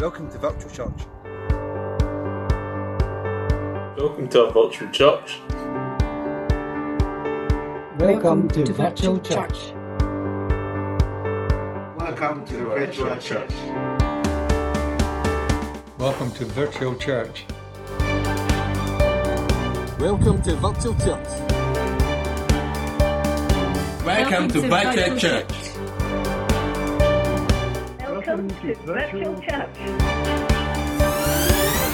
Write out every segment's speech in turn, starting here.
Welcome to Virtual Church. Welcome to our virtual church. Welcome to Virtual Church. Welcome to Virtual Church. Welcome to Virtual Church. Welcome to Virtual Church. Welcome to Virtual Church. Welcome to Virtual Church.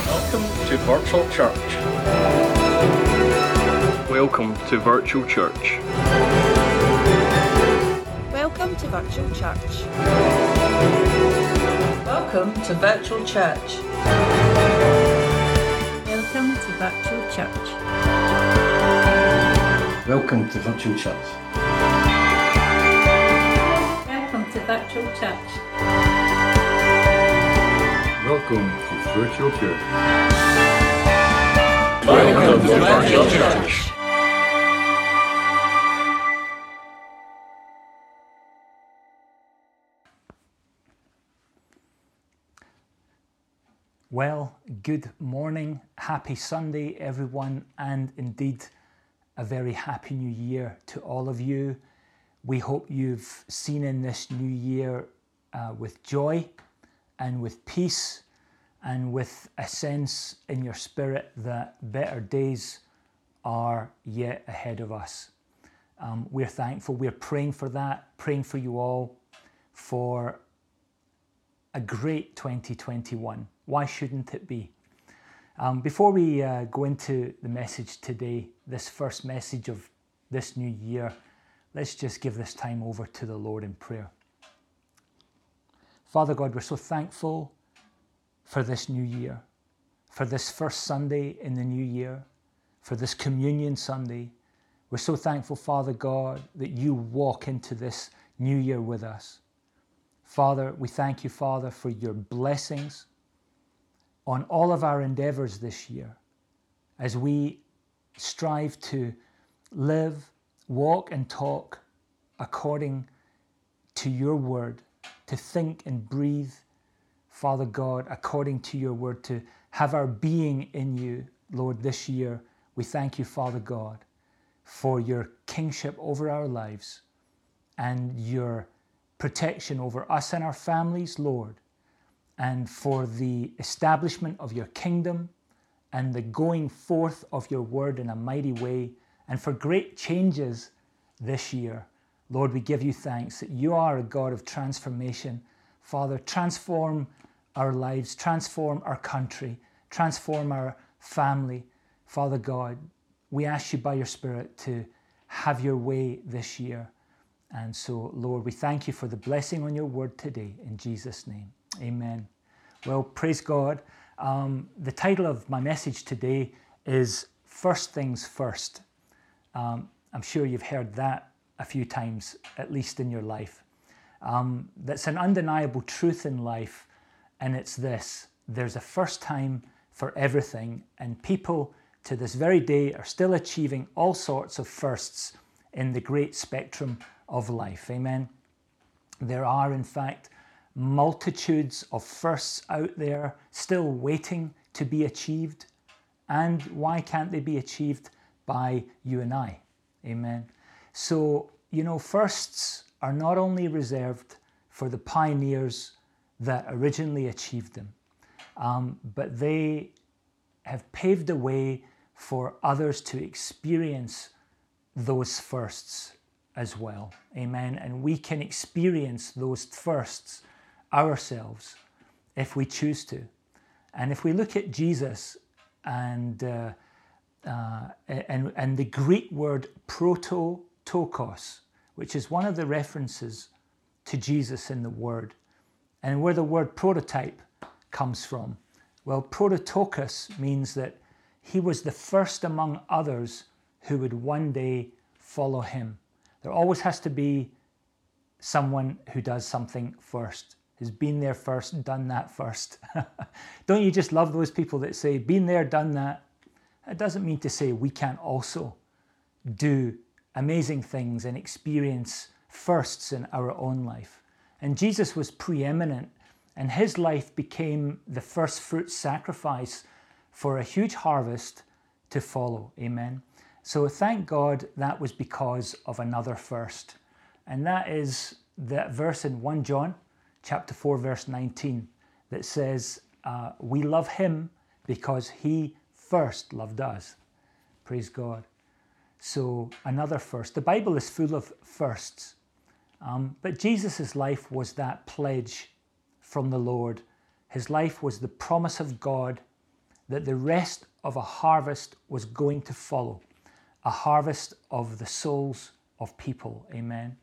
Welcome to Virtual Church. Welcome to Virtual Church. Welcome to Virtual Church. Welcome to Virtual Church. Welcome to Virtual Church. Welcome to Virtual Church. Welcome to Virtual Church. Welcome to Virtual Church. Well, good morning, happy Sunday, everyone, and indeed a very happy new year to all of you. We hope you've seen in this new year uh, with joy and with peace and with a sense in your spirit that better days are yet ahead of us. Um, we're thankful, we're praying for that, praying for you all for a great 2021. Why shouldn't it be? Um, before we uh, go into the message today, this first message of this new year, let's just give this time over to the Lord in prayer. Father God, we're so thankful for this new year, for this first Sunday in the new year, for this communion Sunday. We're so thankful, Father God, that you walk into this new year with us. Father, we thank you, Father, for your blessings on all of our endeavors this year as we strive to live, walk, and talk according to your word, to think and breathe, Father God, according to your word, to have our being in you, Lord, this year. We thank you, Father God, for your kingship over our lives and your protection over us and our families, Lord and for the establishment of your kingdom and the going forth of your word in a mighty way, and for great changes this year. Lord, we give you thanks that you are a God of transformation. Father, transform our lives, transform our country, transform our family. Father God, we ask you by your Spirit to have your way this year. And so, Lord, we thank you for the blessing on your word today in Jesus' name. Amen. Well, praise God. Um, the title of my message today is First Things First. Um, I'm sure you've heard that a few times, at least in your life. Um, that's an undeniable truth in life, and it's this there's a first time for everything, and people to this very day are still achieving all sorts of firsts in the great spectrum of life. Amen. There are, in fact, multitudes of firsts out there still waiting to be achieved. And why can't they be achieved by you and I? Amen. So, you know, firsts are not only reserved for the pioneers that originally achieved them, um, but they have paved the way for others to experience those firsts as well. Amen. And we can experience those firsts ourselves if we choose to. And if we look at Jesus and, uh, uh, and, and the Greek word prototokos, which is one of the references to Jesus in the Word, and where the word prototype comes from. Well, prototokos means that he was the first among others who would one day follow him. There always has to be someone who does something first who's been there first, done that first. Don't you just love those people that say, been there, done that? It doesn't mean to say we can't also do amazing things and experience firsts in our own life. And Jesus was preeminent And his life became the first fruit sacrifice for a huge harvest to follow. Amen. So thank God that was because of another first. And that is that verse in 1 John chapter 4, verse 19, that says, uh, We love him because he first loved us. Praise God. So, another first. The Bible is full of firsts. Um, but Jesus' life was that pledge from the Lord. His life was the promise of God that the rest of a harvest was going to follow a harvest of the souls of people. Amen.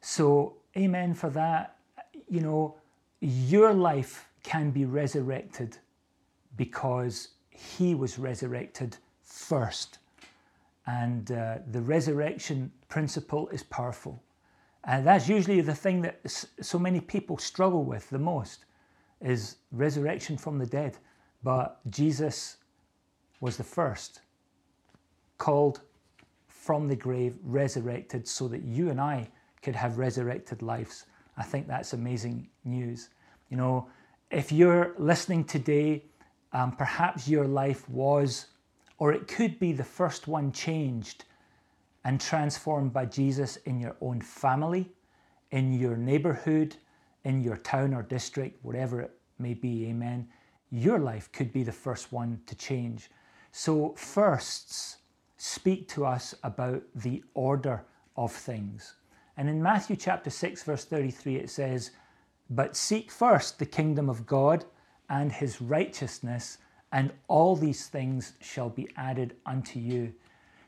So, amen for that. You know, your life can be resurrected because he was resurrected first. And uh, the resurrection principle is powerful. And that's usually the thing that so many people struggle with the most is resurrection from the dead. But Jesus was the first, called from the grave, resurrected, so that you and I could have resurrected lives. I think that's amazing news. You know, if you're listening today, um, perhaps your life was, or it could be the first one changed and transformed by Jesus in your own family, in your neighborhood, in your town or district, whatever it may be. Amen. Your life could be the first one to change. So, firsts speak to us about the order of things. And in Matthew chapter 6, verse 33, it says, But seek first the kingdom of God and his righteousness, and all these things shall be added unto you.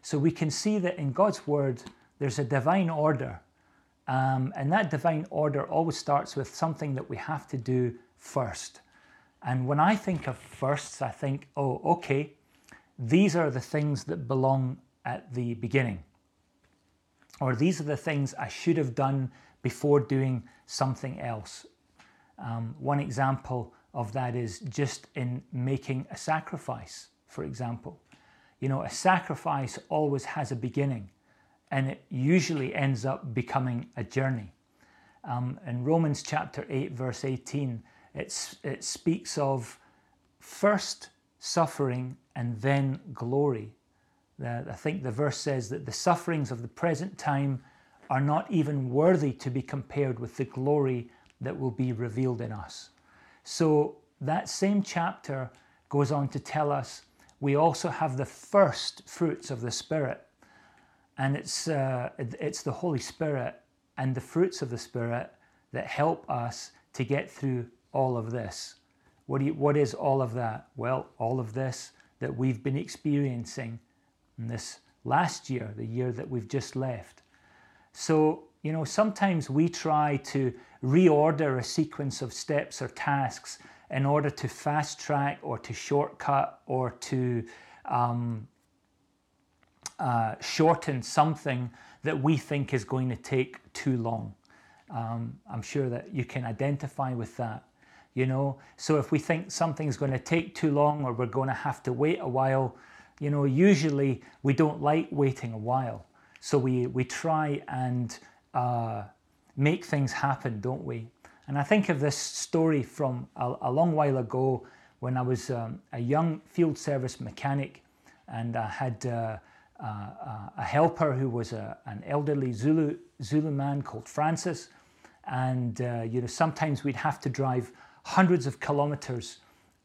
So we can see that in God's word, there's a divine order. Um, and that divine order always starts with something that we have to do first. And when I think of firsts, I think, oh, okay, these are the things that belong at the beginning. Or these are the things I should have done before doing something else. Um, one example of that is just in making a sacrifice, for example. You know, a sacrifice always has a beginning and it usually ends up becoming a journey. Um, in Romans chapter 8, verse 18, it's, it speaks of first suffering and then glory. I think the verse says that the sufferings of the present time are not even worthy to be compared with the glory that will be revealed in us. So that same chapter goes on to tell us we also have the first fruits of the Spirit. And it's, uh, it's the Holy Spirit and the fruits of the Spirit that help us to get through all of this. What, you, what is all of that? Well, all of this that we've been experiencing in this last year, the year that we've just left. So, you know, sometimes we try to reorder a sequence of steps or tasks in order to fast track or to shortcut or to um, uh, shorten something that we think is going to take too long. Um, I'm sure that you can identify with that. You know, so if we think something's going to take too long or we're going to have to wait a while, you know, usually we don't like waiting a while. So we, we try and uh, make things happen, don't we? And I think of this story from a, a long while ago when I was um, a young field service mechanic and I had uh, uh, a helper who was a, an elderly Zulu, Zulu man called Francis. And, uh, you know, sometimes we'd have to drive hundreds of kilometers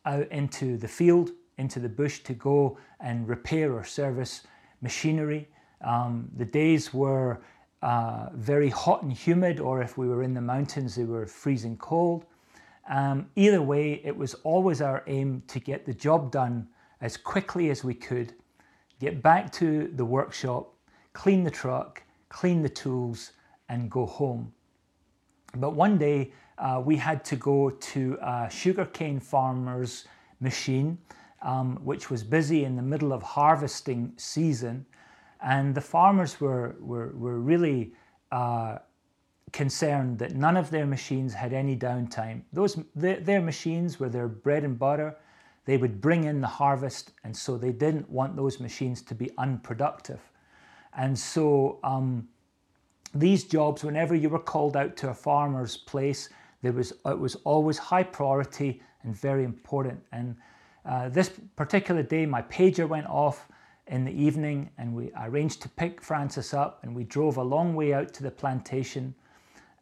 out into the field, into the bush to go and repair or service machinery. Um, the days were uh, very hot and humid, or if we were in the mountains, they were freezing cold. Um, either way, it was always our aim to get the job done as quickly as we could, get back to the workshop, clean the truck, clean the tools, and go home. But one day, uh, we had to go to a sugarcane farmer's machine, um, which was busy in the middle of harvesting season. And the farmers were, were, were really uh, concerned that none of their machines had any downtime. Those, their, their machines were their bread and butter. They would bring in the harvest, and so they didn't want those machines to be unproductive. And so um, these jobs, whenever you were called out to a farmer's place, There was, it was always high priority and very important. And uh, this particular day, my pager went off in the evening, and we arranged to pick Francis up, and we drove a long way out to the plantation,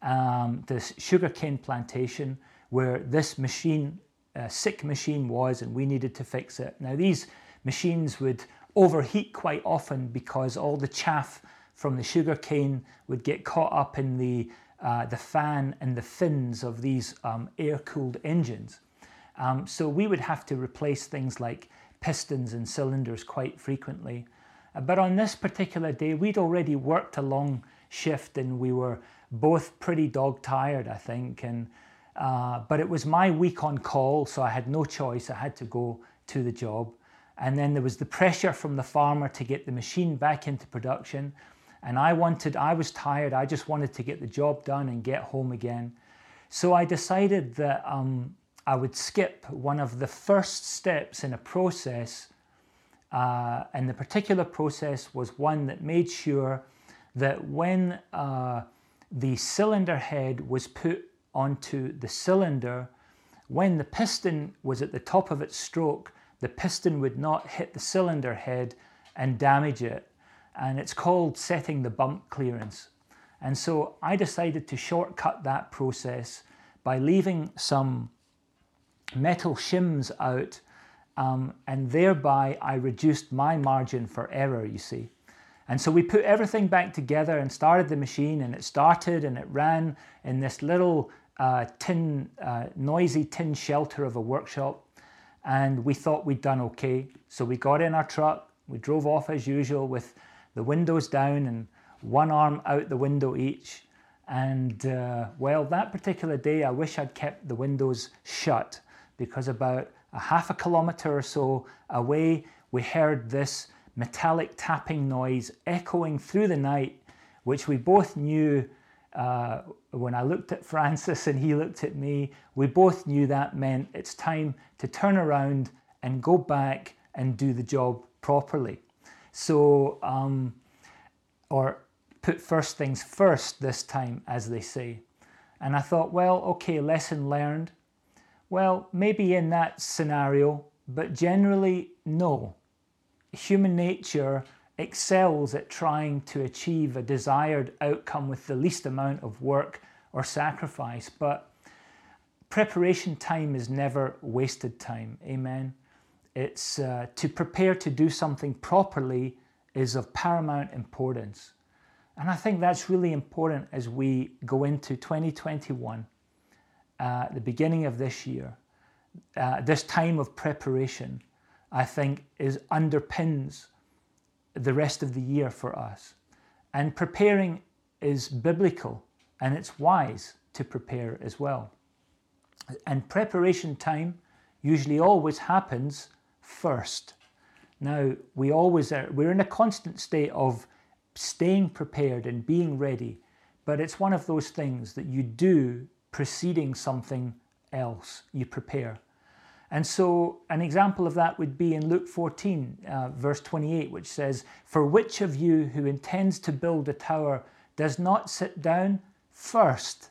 um, this sugarcane plantation, where this machine, uh, sick machine, was, and we needed to fix it. Now, these machines would overheat quite often because all the chaff from the sugarcane would get caught up in the uh, the fan and the fins of these um, air-cooled engines. Um, so we would have to replace things like pistons and cylinders quite frequently. Uh, but on this particular day, we'd already worked a long shift and we were both pretty dog tired, I think. And uh, but it was my week on call, so I had no choice. I had to go to the job. And then there was the pressure from the farmer to get the machine back into production. And I wanted, I was tired, I just wanted to get the job done and get home again. So I decided that um, I would skip one of the first steps in a process. Uh, and the particular process was one that made sure that when uh, the cylinder head was put onto the cylinder, when the piston was at the top of its stroke, the piston would not hit the cylinder head and damage it and it's called setting the bump clearance. And so I decided to shortcut that process by leaving some metal shims out, um, and thereby I reduced my margin for error, you see. And so we put everything back together and started the machine, and it started and it ran in this little uh, tin, uh, noisy tin shelter of a workshop. And we thought we'd done okay. So we got in our truck, we drove off as usual with the windows down and one arm out the window each. And uh, well, that particular day, I wish I'd kept the windows shut because about a half a kilometre or so away, we heard this metallic tapping noise echoing through the night, which we both knew. Uh, when I looked at Francis and he looked at me, we both knew that meant it's time to turn around and go back and do the job properly. So, um, or put first things first this time, as they say. And I thought, well, okay, lesson learned. Well, maybe in that scenario, but generally, no. Human nature excels at trying to achieve a desired outcome with the least amount of work or sacrifice, but preparation time is never wasted time. Amen. It's uh, to prepare to do something properly is of paramount importance. And I think that's really important as we go into 2021, uh, the beginning of this year. Uh, this time of preparation, I think, is underpins the rest of the year for us. And preparing is biblical and it's wise to prepare as well. And preparation time usually always happens first. Now, we always are, we're in a constant state of staying prepared and being ready, but it's one of those things that you do preceding something else, you prepare. And so, an example of that would be in Luke 14, uh, verse 28, which says, For which of you who intends to build a tower does not sit down first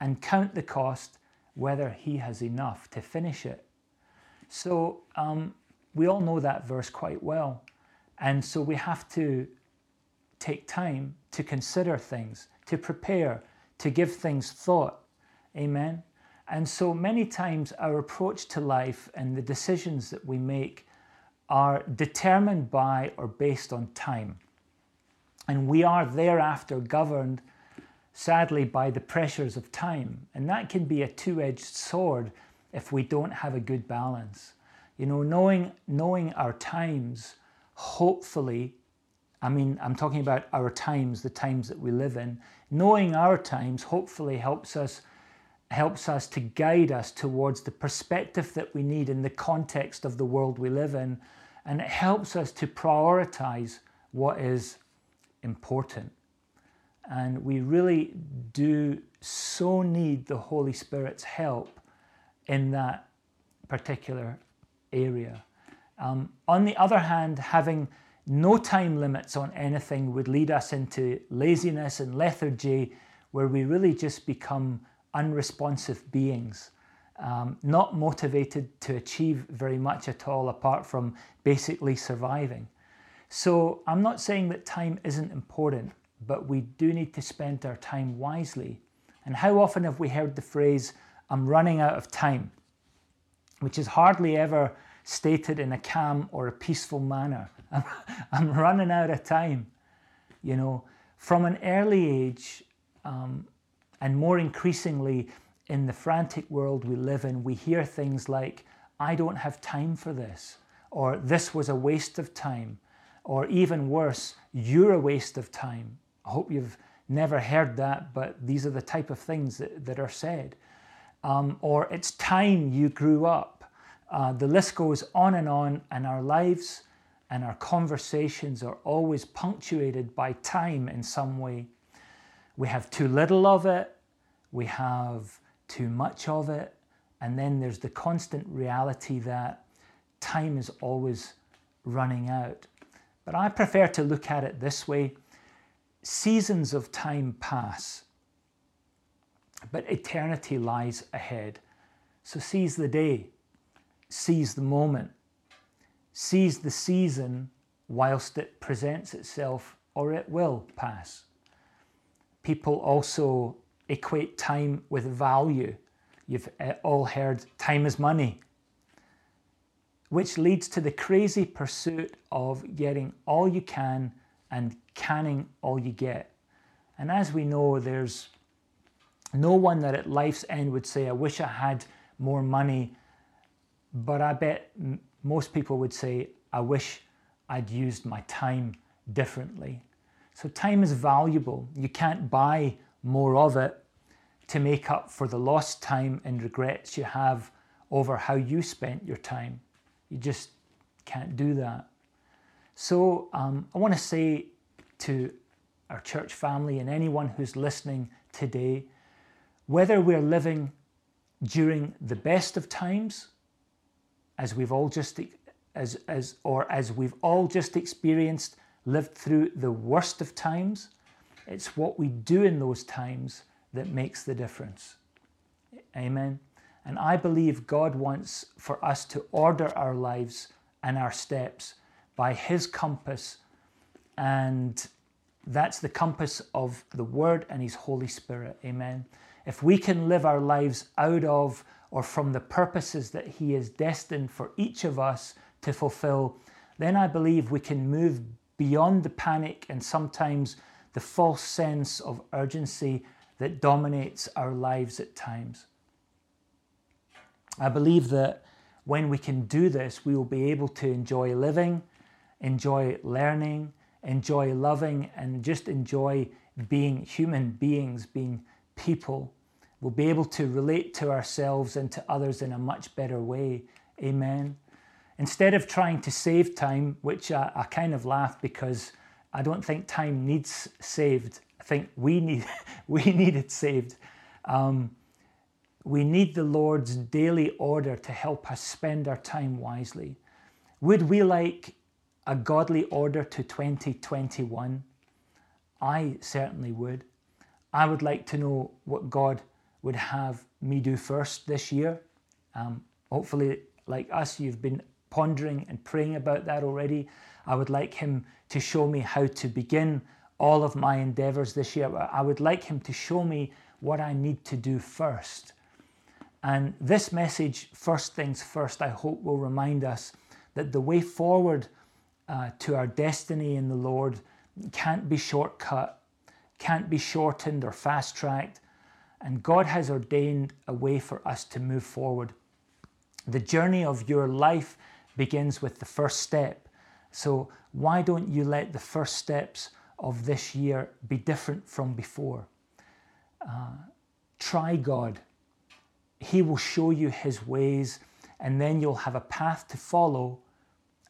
and count the cost, whether he has enough to finish it? So, um, we all know that verse quite well. And so we have to take time to consider things, to prepare, to give things thought. Amen. And so many times our approach to life and the decisions that we make are determined by or based on time. And we are thereafter governed, sadly, by the pressures of time. And that can be a two edged sword if we don't have a good balance. You know, knowing, knowing our times, hopefully, I mean, I'm talking about our times, the times that we live in. Knowing our times hopefully helps us helps us to guide us towards the perspective that we need in the context of the world we live in, and it helps us to prioritize what is important. And we really do so need the Holy Spirit's help in that particular area. Um, on the other hand, having no time limits on anything would lead us into laziness and lethargy, where we really just become unresponsive beings, um, not motivated to achieve very much at all apart from basically surviving. So I'm not saying that time isn't important, but we do need to spend our time wisely. And how often have we heard the phrase, I'm running out of time, which is hardly ever stated in a calm or a peaceful manner. I'm, running out of time. You know, from an early age, um, and more increasingly in the frantic world we live in, we hear things like, I don't have time for this, or this was a waste of time, or even worse, you're a waste of time. I hope you've never heard that, but these are the type of things that, that are said. Um, or it's time you grew up. Uh, the list goes on and on, and our lives and our conversations are always punctuated by time in some way. We have too little of it, we have too much of it, and then there's the constant reality that time is always running out. But I prefer to look at it this way seasons of time pass, but eternity lies ahead. So seize the day, seize the moment, seize the season whilst it presents itself, or it will pass. People also equate time with value. You've eh, all heard time is money, which leads to the crazy pursuit of getting all you can and canning all you get. And as we know, there's no one that at life's end would say, I wish I had more money. But I bet most people would say, I wish I'd used my time differently. So, time is valuable. You can't buy more of it to make up for the lost time and regrets you have over how you spent your time. You just can't do that. So, um, I want to say to our church family and anyone who's listening today whether we're living during the best of times, as we've all just as as or as we've all just experienced, lived through the worst of times, it's what we do in those times that makes the difference. Amen. And I believe God wants for us to order our lives and our steps by His compass and that's the compass of the Word and His Holy Spirit. Amen. If we can live our lives out of or from the purposes that He is destined for each of us to fulfill, then I believe we can move beyond the panic and sometimes the false sense of urgency that dominates our lives at times. I believe that when we can do this, we will be able to enjoy living, enjoy learning, enjoy loving and just enjoy being human beings, being people. We'll be able to relate to ourselves and to others in a much better way. Amen. Instead of trying to save time, which I, I kind of laugh because I don't think time needs saved. I think we need we need it saved. Um, we need the Lord's daily order to help us spend our time wisely. Would we like a godly order to 2021? I certainly would. I would like to know what God would have me do first this year. Um, hopefully, like us, you've been pondering and praying about that already. I would like Him to show me how to begin all of my endeavors this year. I would like Him to show me what I need to do first. And this message, First Things First, I hope will remind us that the way forward uh, to our destiny in the Lord can't be shortcut, can't be shortened or fast tracked. And God has ordained a way for us to move forward. The journey of your life begins with the first step. So, why don't you let the first steps of this year be different from before? Uh, try God. He will show you His ways, and then you'll have a path to follow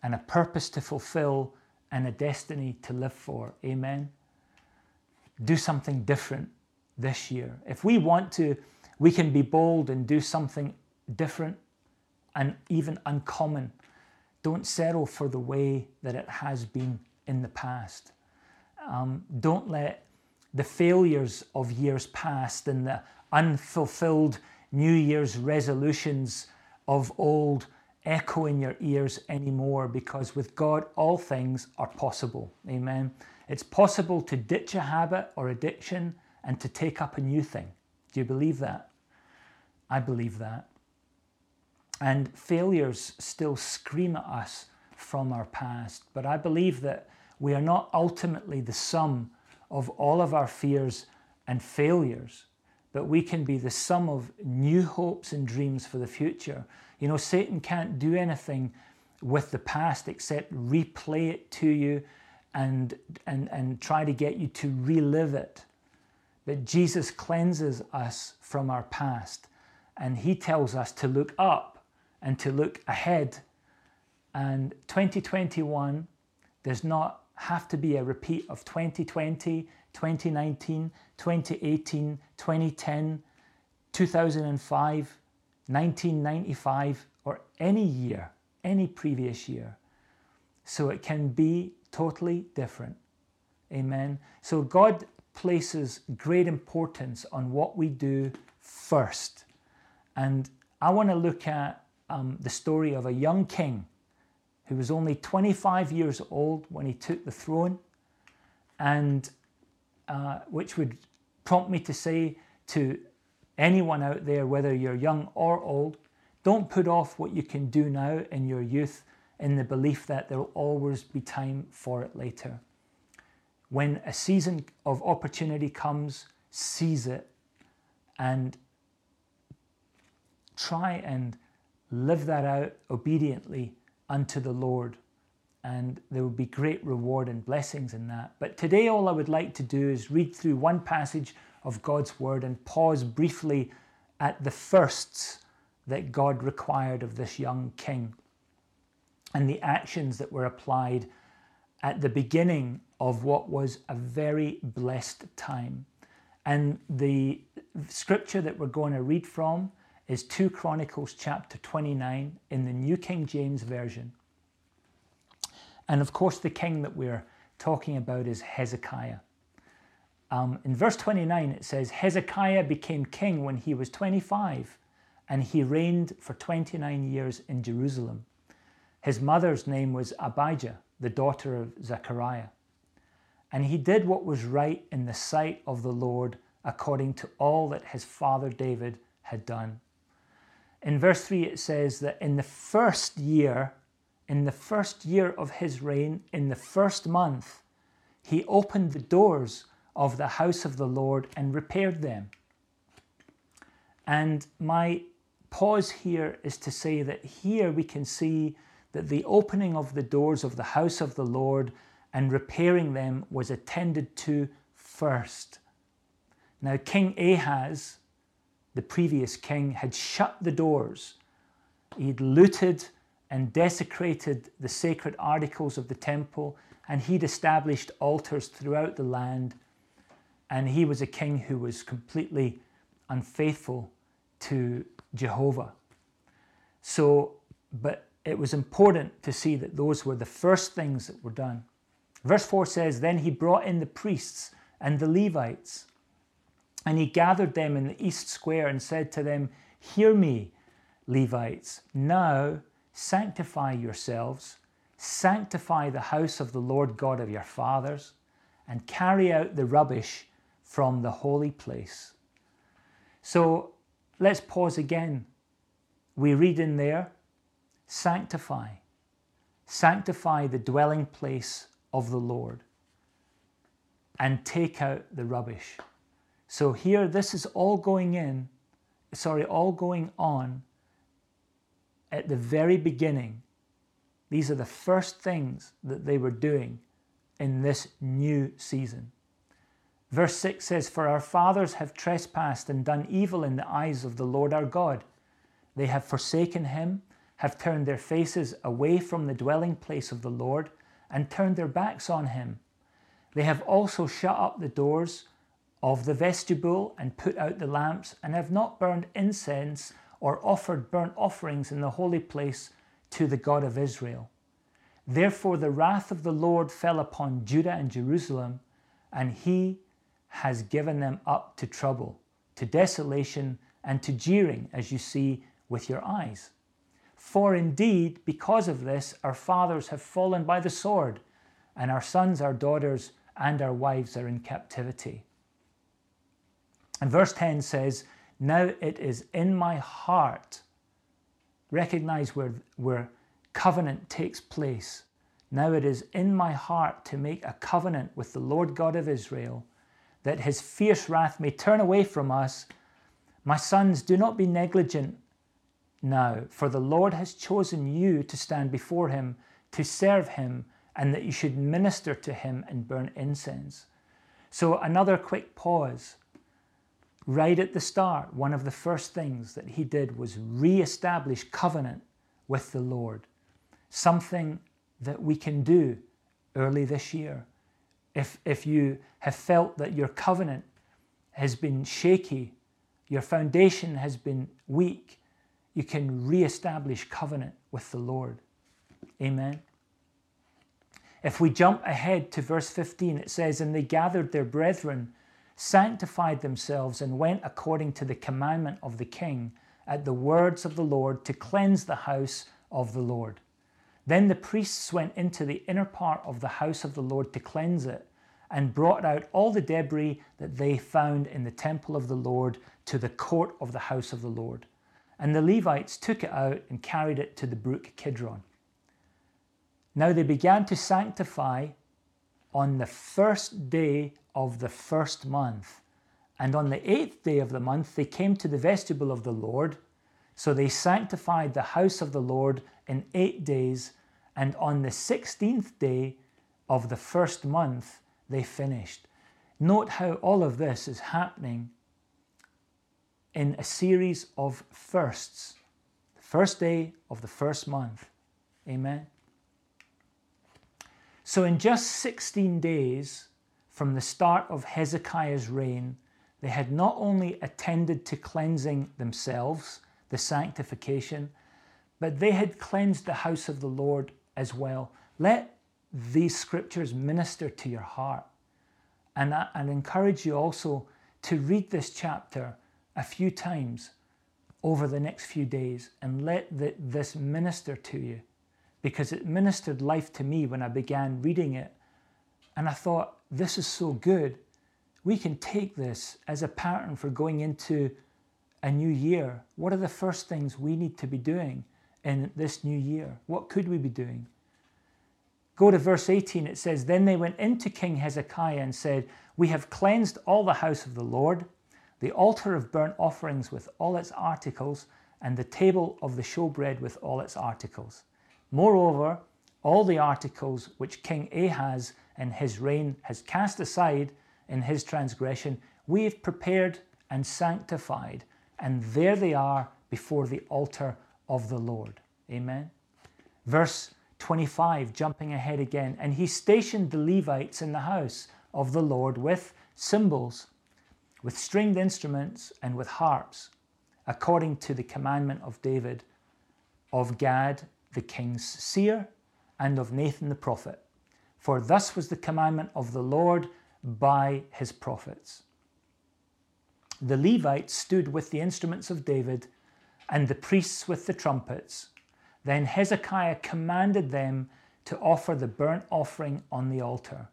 and a purpose to fulfill and a destiny to live for. Amen. Do something different this year. If we want to, we can be bold and do something different and even uncommon. Don't settle for the way that it has been in the past. Um, don't let the failures of years past and the unfulfilled New Year's resolutions of old echo in your ears anymore because with God, all things are possible. Amen. It's possible to ditch a habit or addiction and to take up a new thing. Do you believe that? I believe that. And failures still scream at us from our past, but I believe that we are not ultimately the sum of all of our fears and failures, but we can be the sum of new hopes and dreams for the future. You know, Satan can't do anything with the past except replay it to you and, and, and try to get you to relive it. But Jesus cleanses us from our past and he tells us to look up and to look ahead. And 2021 does not have to be a repeat of 2020, 2019, 2018, 2010, 2005, 1995, or any year, any previous year. So it can be totally different. Amen. So God places great importance on what we do first. And I want to look at um, the story of a young king who was only 25 years old when he took the throne, and uh, which would prompt me to say to anyone out there, whether you're young or old, don't put off what you can do now in your youth in the belief that there will always be time for it later. When a season of opportunity comes, seize it and try and live that out obediently unto the Lord. And there will be great reward and blessings in that. But today, all I would like to do is read through one passage of God's Word and pause briefly at the firsts that God required of this young king and the actions that were applied at the beginning of what was a very blessed time. And the scripture that we're going to read from is 2 Chronicles chapter 29 in the New King James Version. And of course, the king that we're talking about is Hezekiah. Um, in verse 29, it says, Hezekiah became king when he was 25, and he reigned for 29 years in Jerusalem. His mother's name was Abijah, the daughter of Zechariah. And he did what was right in the sight of the Lord according to all that his father David had done. In verse 3, it says that in the first year, in the first year of his reign, in the first month, he opened the doors of the house of the Lord and repaired them. And my pause here is to say that here we can see that the opening of the doors of the house of the Lord and repairing them was attended to first. Now, King Ahaz the previous king, had shut the doors. He'd looted and desecrated the sacred articles of the temple, and he'd established altars throughout the land. And he was a king who was completely unfaithful to Jehovah. So, but it was important to see that those were the first things that were done. Verse 4 says, Then he brought in the priests and the Levites and he gathered them in the east square and said to them, Hear me, Levites, now sanctify yourselves, sanctify the house of the Lord God of your fathers, and carry out the rubbish from the holy place. So let's pause again. We read in there, sanctify, sanctify the dwelling place of the Lord, and take out the rubbish. So here, this is all going in, sorry, all going on at the very beginning. These are the first things that they were doing in this new season. Verse 6 says, For our fathers have trespassed and done evil in the eyes of the Lord our God. They have forsaken him, have turned their faces away from the dwelling place of the Lord, and turned their backs on him. They have also shut up the doors of the vestibule and put out the lamps, and have not burned incense or offered burnt offerings in the holy place to the God of Israel. Therefore, the wrath of the Lord fell upon Judah and Jerusalem, and he has given them up to trouble to desolation, and to jeering, as you see with your eyes. For indeed, because of this, our fathers have fallen by the sword, and our sons, our daughters, and our wives are in captivity. And verse 10 says, Now it is in my heart. Recognize where, where covenant takes place. Now it is in my heart to make a covenant with the Lord God of Israel, that his fierce wrath may turn away from us. My sons, do not be negligent now, for the Lord has chosen you to stand before him, to serve him, and that you should minister to him and burn incense. So, another quick pause. Right at the start, one of the first things that he did was re establish covenant with the Lord, something that we can do early this year. If, if you have felt that your covenant has been shaky, your foundation has been weak, you can re-establish covenant with the Lord. Amen. If we jump ahead to verse 15, it says, And they gathered their brethren, sanctified themselves, and went according to the commandment of the king at the words of the Lord to cleanse the house of the Lord. Then the priests went into the inner part of the house of the Lord to cleanse it, and brought out all the debris that they found in the temple of the Lord to the court of the house of the Lord. And the Levites took it out and carried it to the brook Kidron. Now they began to sanctify on the first day of the first month. And on the eighth day of the month, they came to the vestibule of the Lord. So they sanctified the house of the Lord in eight days. And on the sixteenth day of the first month, they finished. Note how all of this is happening in a series of firsts. The first day of the first month. Amen. So, in just 16 days from the start of Hezekiah's reign, they had not only attended to cleansing themselves, the sanctification, but they had cleansed the house of the Lord as well. Let these scriptures minister to your heart. And I encourage you also to read this chapter a few times over the next few days and let the, this minister to you because it ministered life to me when I began reading it. And I thought, this is so good. We can take this as a pattern for going into a new year. What are the first things we need to be doing in this new year? What could we be doing? Go to verse 18. It says, Then they went into King Hezekiah and said, We have cleansed all the house of the Lord the altar of burnt offerings with all its articles, and the table of the showbread with all its articles. Moreover, all the articles which King Ahaz in his reign has cast aside in his transgression, we have prepared and sanctified, and there they are before the altar of the Lord. Amen. Verse 25, jumping ahead again, and he stationed the Levites in the house of the Lord with cymbals with stringed instruments and with harps, according to the commandment of David, of Gad the king's seer, and of Nathan the prophet. For thus was the commandment of the Lord by his prophets. The Levites stood with the instruments of David, and the priests with the trumpets. Then Hezekiah commanded them to offer the burnt offering on the altar.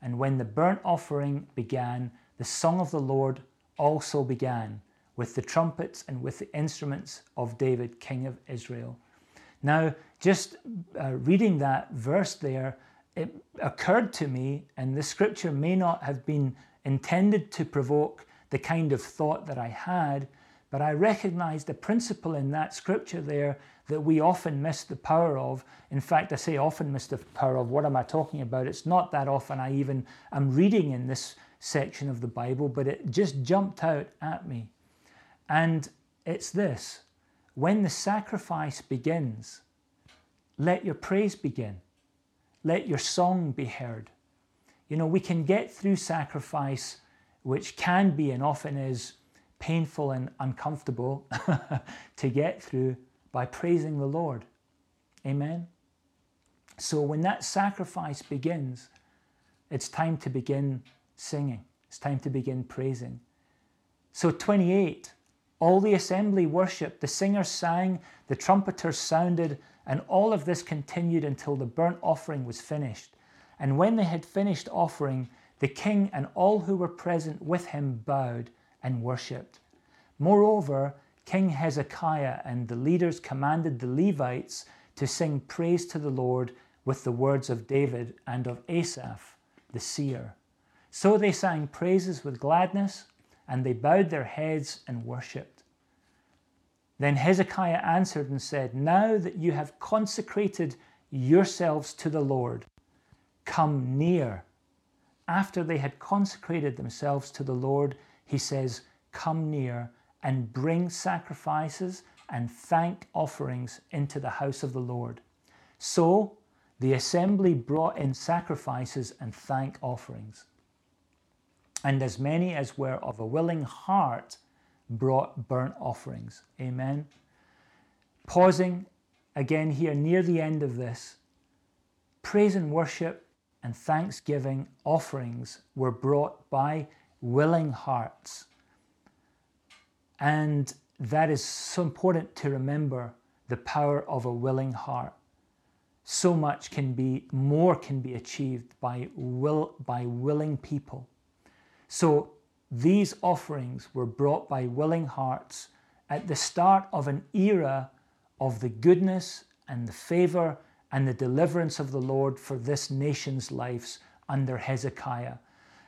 And when the burnt offering began, the song of the Lord also began with the trumpets and with the instruments of David, king of Israel. Now, just uh, reading that verse there, it occurred to me, and the scripture may not have been intended to provoke the kind of thought that I had, but I recognized a principle in that scripture there that we often miss the power of. In fact, I say often miss the power of. What am I talking about? It's not that often I even am reading in this section of the Bible, but it just jumped out at me. And it's this when the sacrifice begins, let your praise begin, let your song be heard. You know, we can get through sacrifice, which can be and often is painful and uncomfortable to get through by praising the Lord. Amen. So when that sacrifice begins, it's time to begin singing. It's time to begin praising. So, 28, all the assembly worshipped, the singers sang, the trumpeters sounded, and all of this continued until the burnt offering was finished. And when they had finished offering, the king and all who were present with him bowed and worshipped. Moreover, King Hezekiah and the leaders commanded the Levites to sing praise to the Lord with the words of David and of Asaph, the seer. So they sang praises with gladness, and they bowed their heads and worshipped. Then Hezekiah answered and said, Now that you have consecrated yourselves to the Lord, come near. After they had consecrated themselves to the Lord, he says, Come near and bring sacrifices and thank offerings into the house of the Lord. So the assembly brought in sacrifices and thank offerings. And as many as were of a willing heart brought burnt offerings. Amen. Pausing again here near the end of this, praise and worship and thanksgiving offerings were brought by willing hearts. And that is so important to remember the power of a willing heart. So much can be, more can be achieved by, will, by willing people. So these offerings were brought by willing hearts at the start of an era of the goodness and the favor and the deliverance of the Lord for this nation's lives under Hezekiah.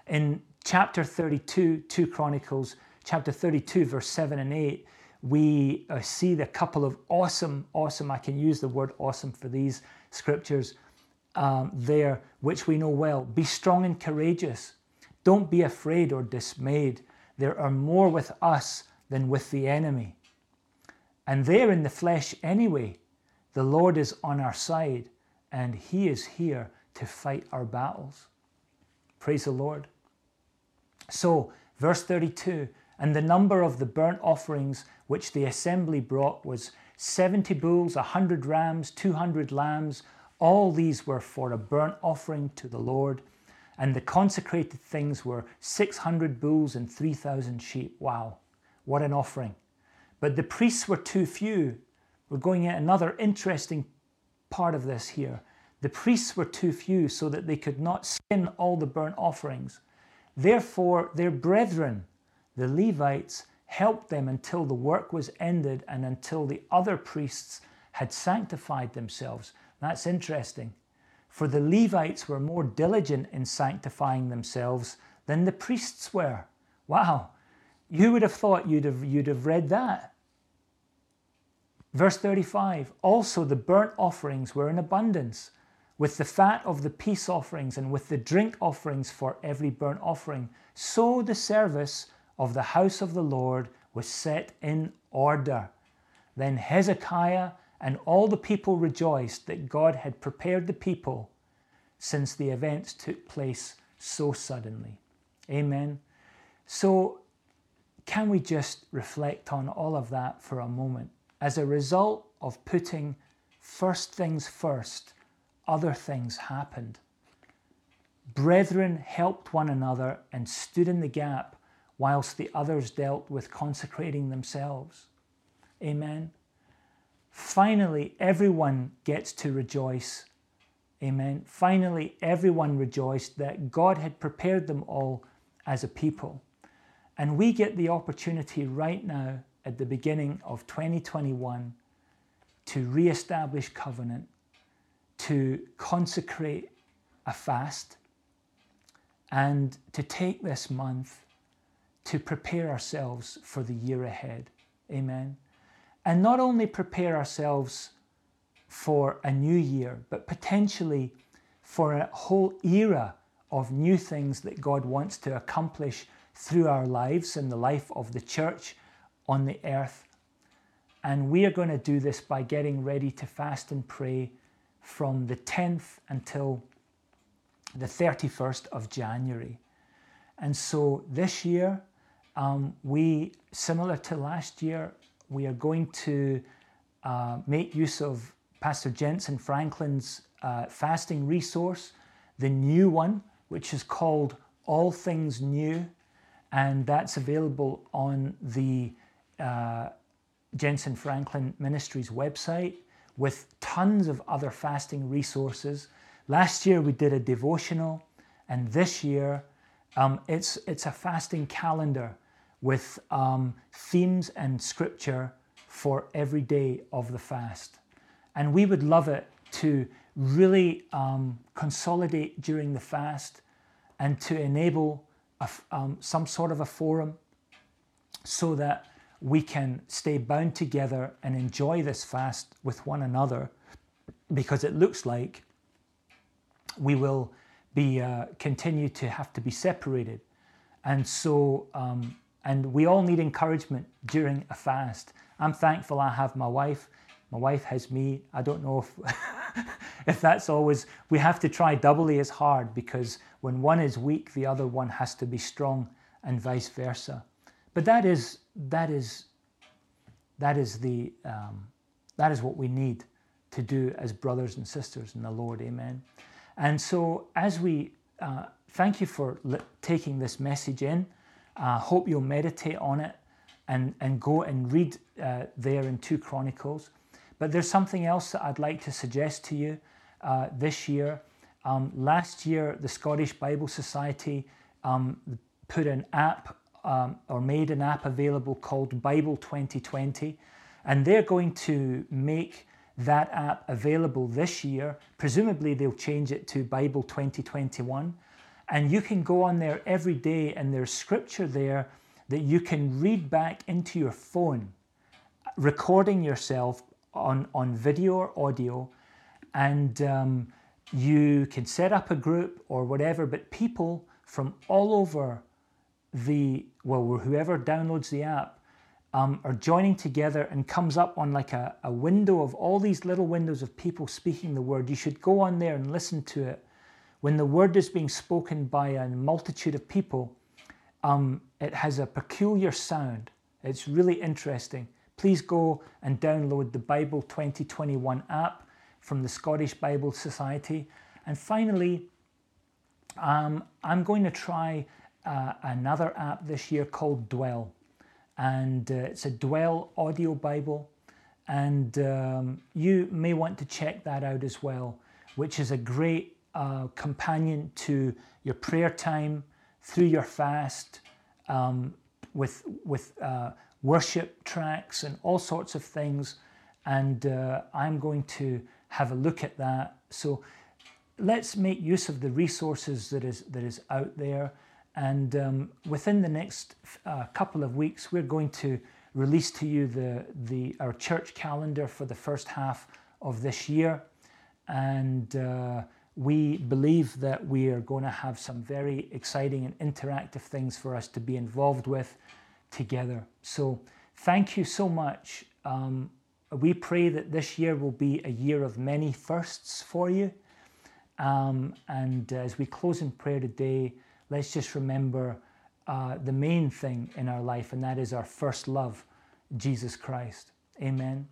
In chapter 32, 2 Chronicles, chapter 32, verse 7 and 8, we uh, see the couple of awesome, awesome, I can use the word awesome for these scriptures um, there, which we know well. Be strong and courageous. Don't be afraid or dismayed. There are more with us than with the enemy. And there in the flesh, anyway, the Lord is on our side and He is here to fight our battles. Praise the Lord. So, verse 32 and the number of the burnt offerings which the assembly brought was 70 bulls, 100 rams, 200 lambs. All these were for a burnt offering to the Lord. And the consecrated things were 600 bulls and 3,000 sheep. Wow, what an offering. But the priests were too few. We're going at another interesting part of this here. The priests were too few so that they could not skin all the burnt offerings. Therefore, their brethren, the Levites helped them until the work was ended and until the other priests had sanctified themselves. That's interesting. For the Levites were more diligent in sanctifying themselves than the priests were. Wow, you would have thought you'd have, you'd have read that. Verse 35 Also the burnt offerings were in abundance, with the fat of the peace offerings and with the drink offerings for every burnt offering. So the service of the house of the Lord was set in order. Then Hezekiah and all the people rejoiced that God had prepared the people since the events took place so suddenly. Amen. So, can we just reflect on all of that for a moment? As a result of putting first things first, other things happened. Brethren helped one another and stood in the gap whilst the others dealt with consecrating themselves. Amen. Finally, everyone gets to rejoice. Amen. Finally, everyone rejoiced that God had prepared them all as a people. And we get the opportunity right now at the beginning of 2021 to re-establish covenant, to consecrate a fast, and to take this month to prepare ourselves for the year ahead. Amen. And not only prepare ourselves for a new year, but potentially for a whole era of new things that God wants to accomplish through our lives and the life of the church on the earth. And we are going to do this by getting ready to fast and pray from the 10th until the 31st of January. And so this year, um, we, similar to last year, we are going to uh, make use of Pastor Jentezen Franklin's uh, fasting resource, the new one, which is called All Things New. and that's available on the uh, Jentezen Franklin Ministries website with tons of other fasting resources. Last year we did a devotional, and this year um, it's it's a fasting calendar with um, themes and scripture for every day of the fast. And we would love it to really um, consolidate during the fast and to enable a, um, some sort of a forum so that we can stay bound together and enjoy this fast with one another because it looks like we will be uh, continue to have to be separated and so um, and we all need encouragement during a fast i'm thankful i have my wife my wife has me i don't know if if that's always we have to try doubly as hard because when one is weak the other one has to be strong and vice versa but that is that is that is the um, that is what we need to do as brothers and sisters in the Lord. Amen. And so as we uh, thank you for li- taking this message in. Uh, hope you'll meditate on it and and go and read uh, there in Two Chronicles. But there's something else that I'd like to suggest to you uh, this year. Um, last year, the Scottish Bible Society um, put an app um, or made an app available called Bible 2020. And they're going to make that app available this year. Presumably, they'll change it to Bible 2021. And you can go on there every day, and there's scripture there that you can read back into your phone, recording yourself on, on video or audio. And um, you can set up a group or whatever, but people from all over the well whoever downloads the app um, are joining together and comes up on like a, a window of all these little windows of people speaking the word you should go on there and listen to it when the word is being spoken by a multitude of people um, it has a peculiar sound it's really interesting please go and download the bible 2021 app from the scottish bible society and finally um, i'm going to try uh, another app this year called Dwell. And uh, it's a Dwell audio Bible. And um, you may want to check that out as well, which is a great uh, companion to your prayer time through your fast um, with, with uh, worship tracks and all sorts of things. And uh, I'm going to have a look at that. So let's make use of the resources that is, that is out there. And um, within the next uh, couple of weeks, we're going to release to you the, the, our church calendar for the first half of this year. And uh, we believe that we are going to have some very exciting and interactive things for us to be involved with together. So, thank you so much. Um, we pray that this year will be a year of many firsts for you. Um, and as we close in prayer today, let's just remember uh, the main thing in our life, and that is our first love, Jesus Christ. Amen.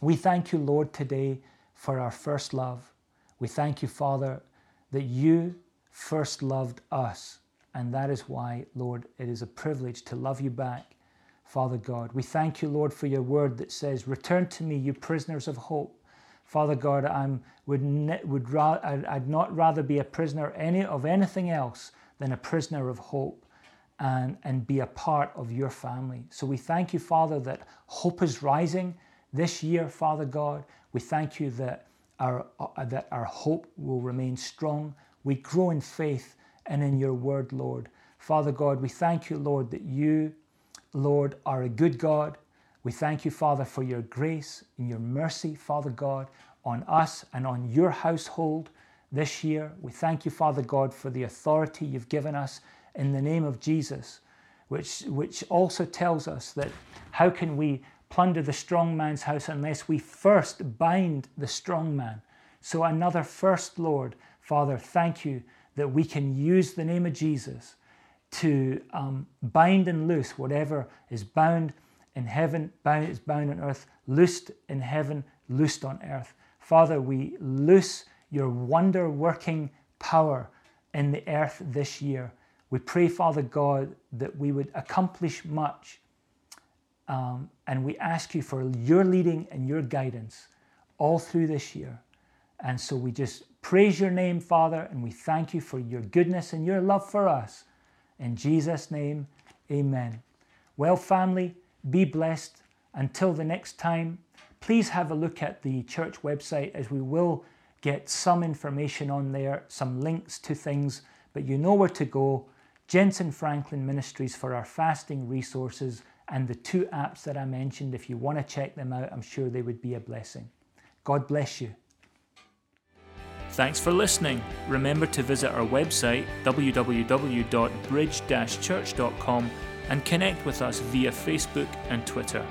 We thank you, Lord, today for our first love. We thank you, Father, that you first loved us. And that is why, Lord, it is a privilege to love you back, Father God. We thank you, Lord, for your word that says, Return to me, you prisoners of hope. Father God, I would, would ra- I'd not rather be a prisoner any, of anything else than a prisoner of hope and, and be a part of your family. So we thank you, Father, that hope is rising this year, Father God. We thank you that our, uh, that our hope will remain strong. We grow in faith and in your word, Lord. Father God, we thank you, Lord, that you, Lord, are a good God we thank you, Father, for your grace and your mercy, Father God, on us and on your household this year. We thank you, Father God, for the authority you've given us in the name of Jesus, which, which also tells us that how can we plunder the strong man's house unless we first bind the strong man? So, another first, Lord, Father, thank you that we can use the name of Jesus to um, bind and loose whatever is bound in heaven, bound is bound on earth, loosed in heaven, loosed on earth. Father, we loose your wonder working power in the earth this year. We pray, Father God, that we would accomplish much. Um, and we ask you for your leading and your guidance all through this year. And so we just praise your name, Father, and we thank you for your goodness and your love for us. In Jesus' name, amen. Well, family, be blessed. Until the next time, please have a look at the church website as we will get some information on there, some links to things, but you know where to go. Jentezen Franklin Ministries for our fasting resources and the two apps that I mentioned. If you want to check them out, I'm sure they would be a blessing. God bless you. Thanks for listening. Remember to visit our website www.bridge-church.com and connect with us via Facebook and Twitter.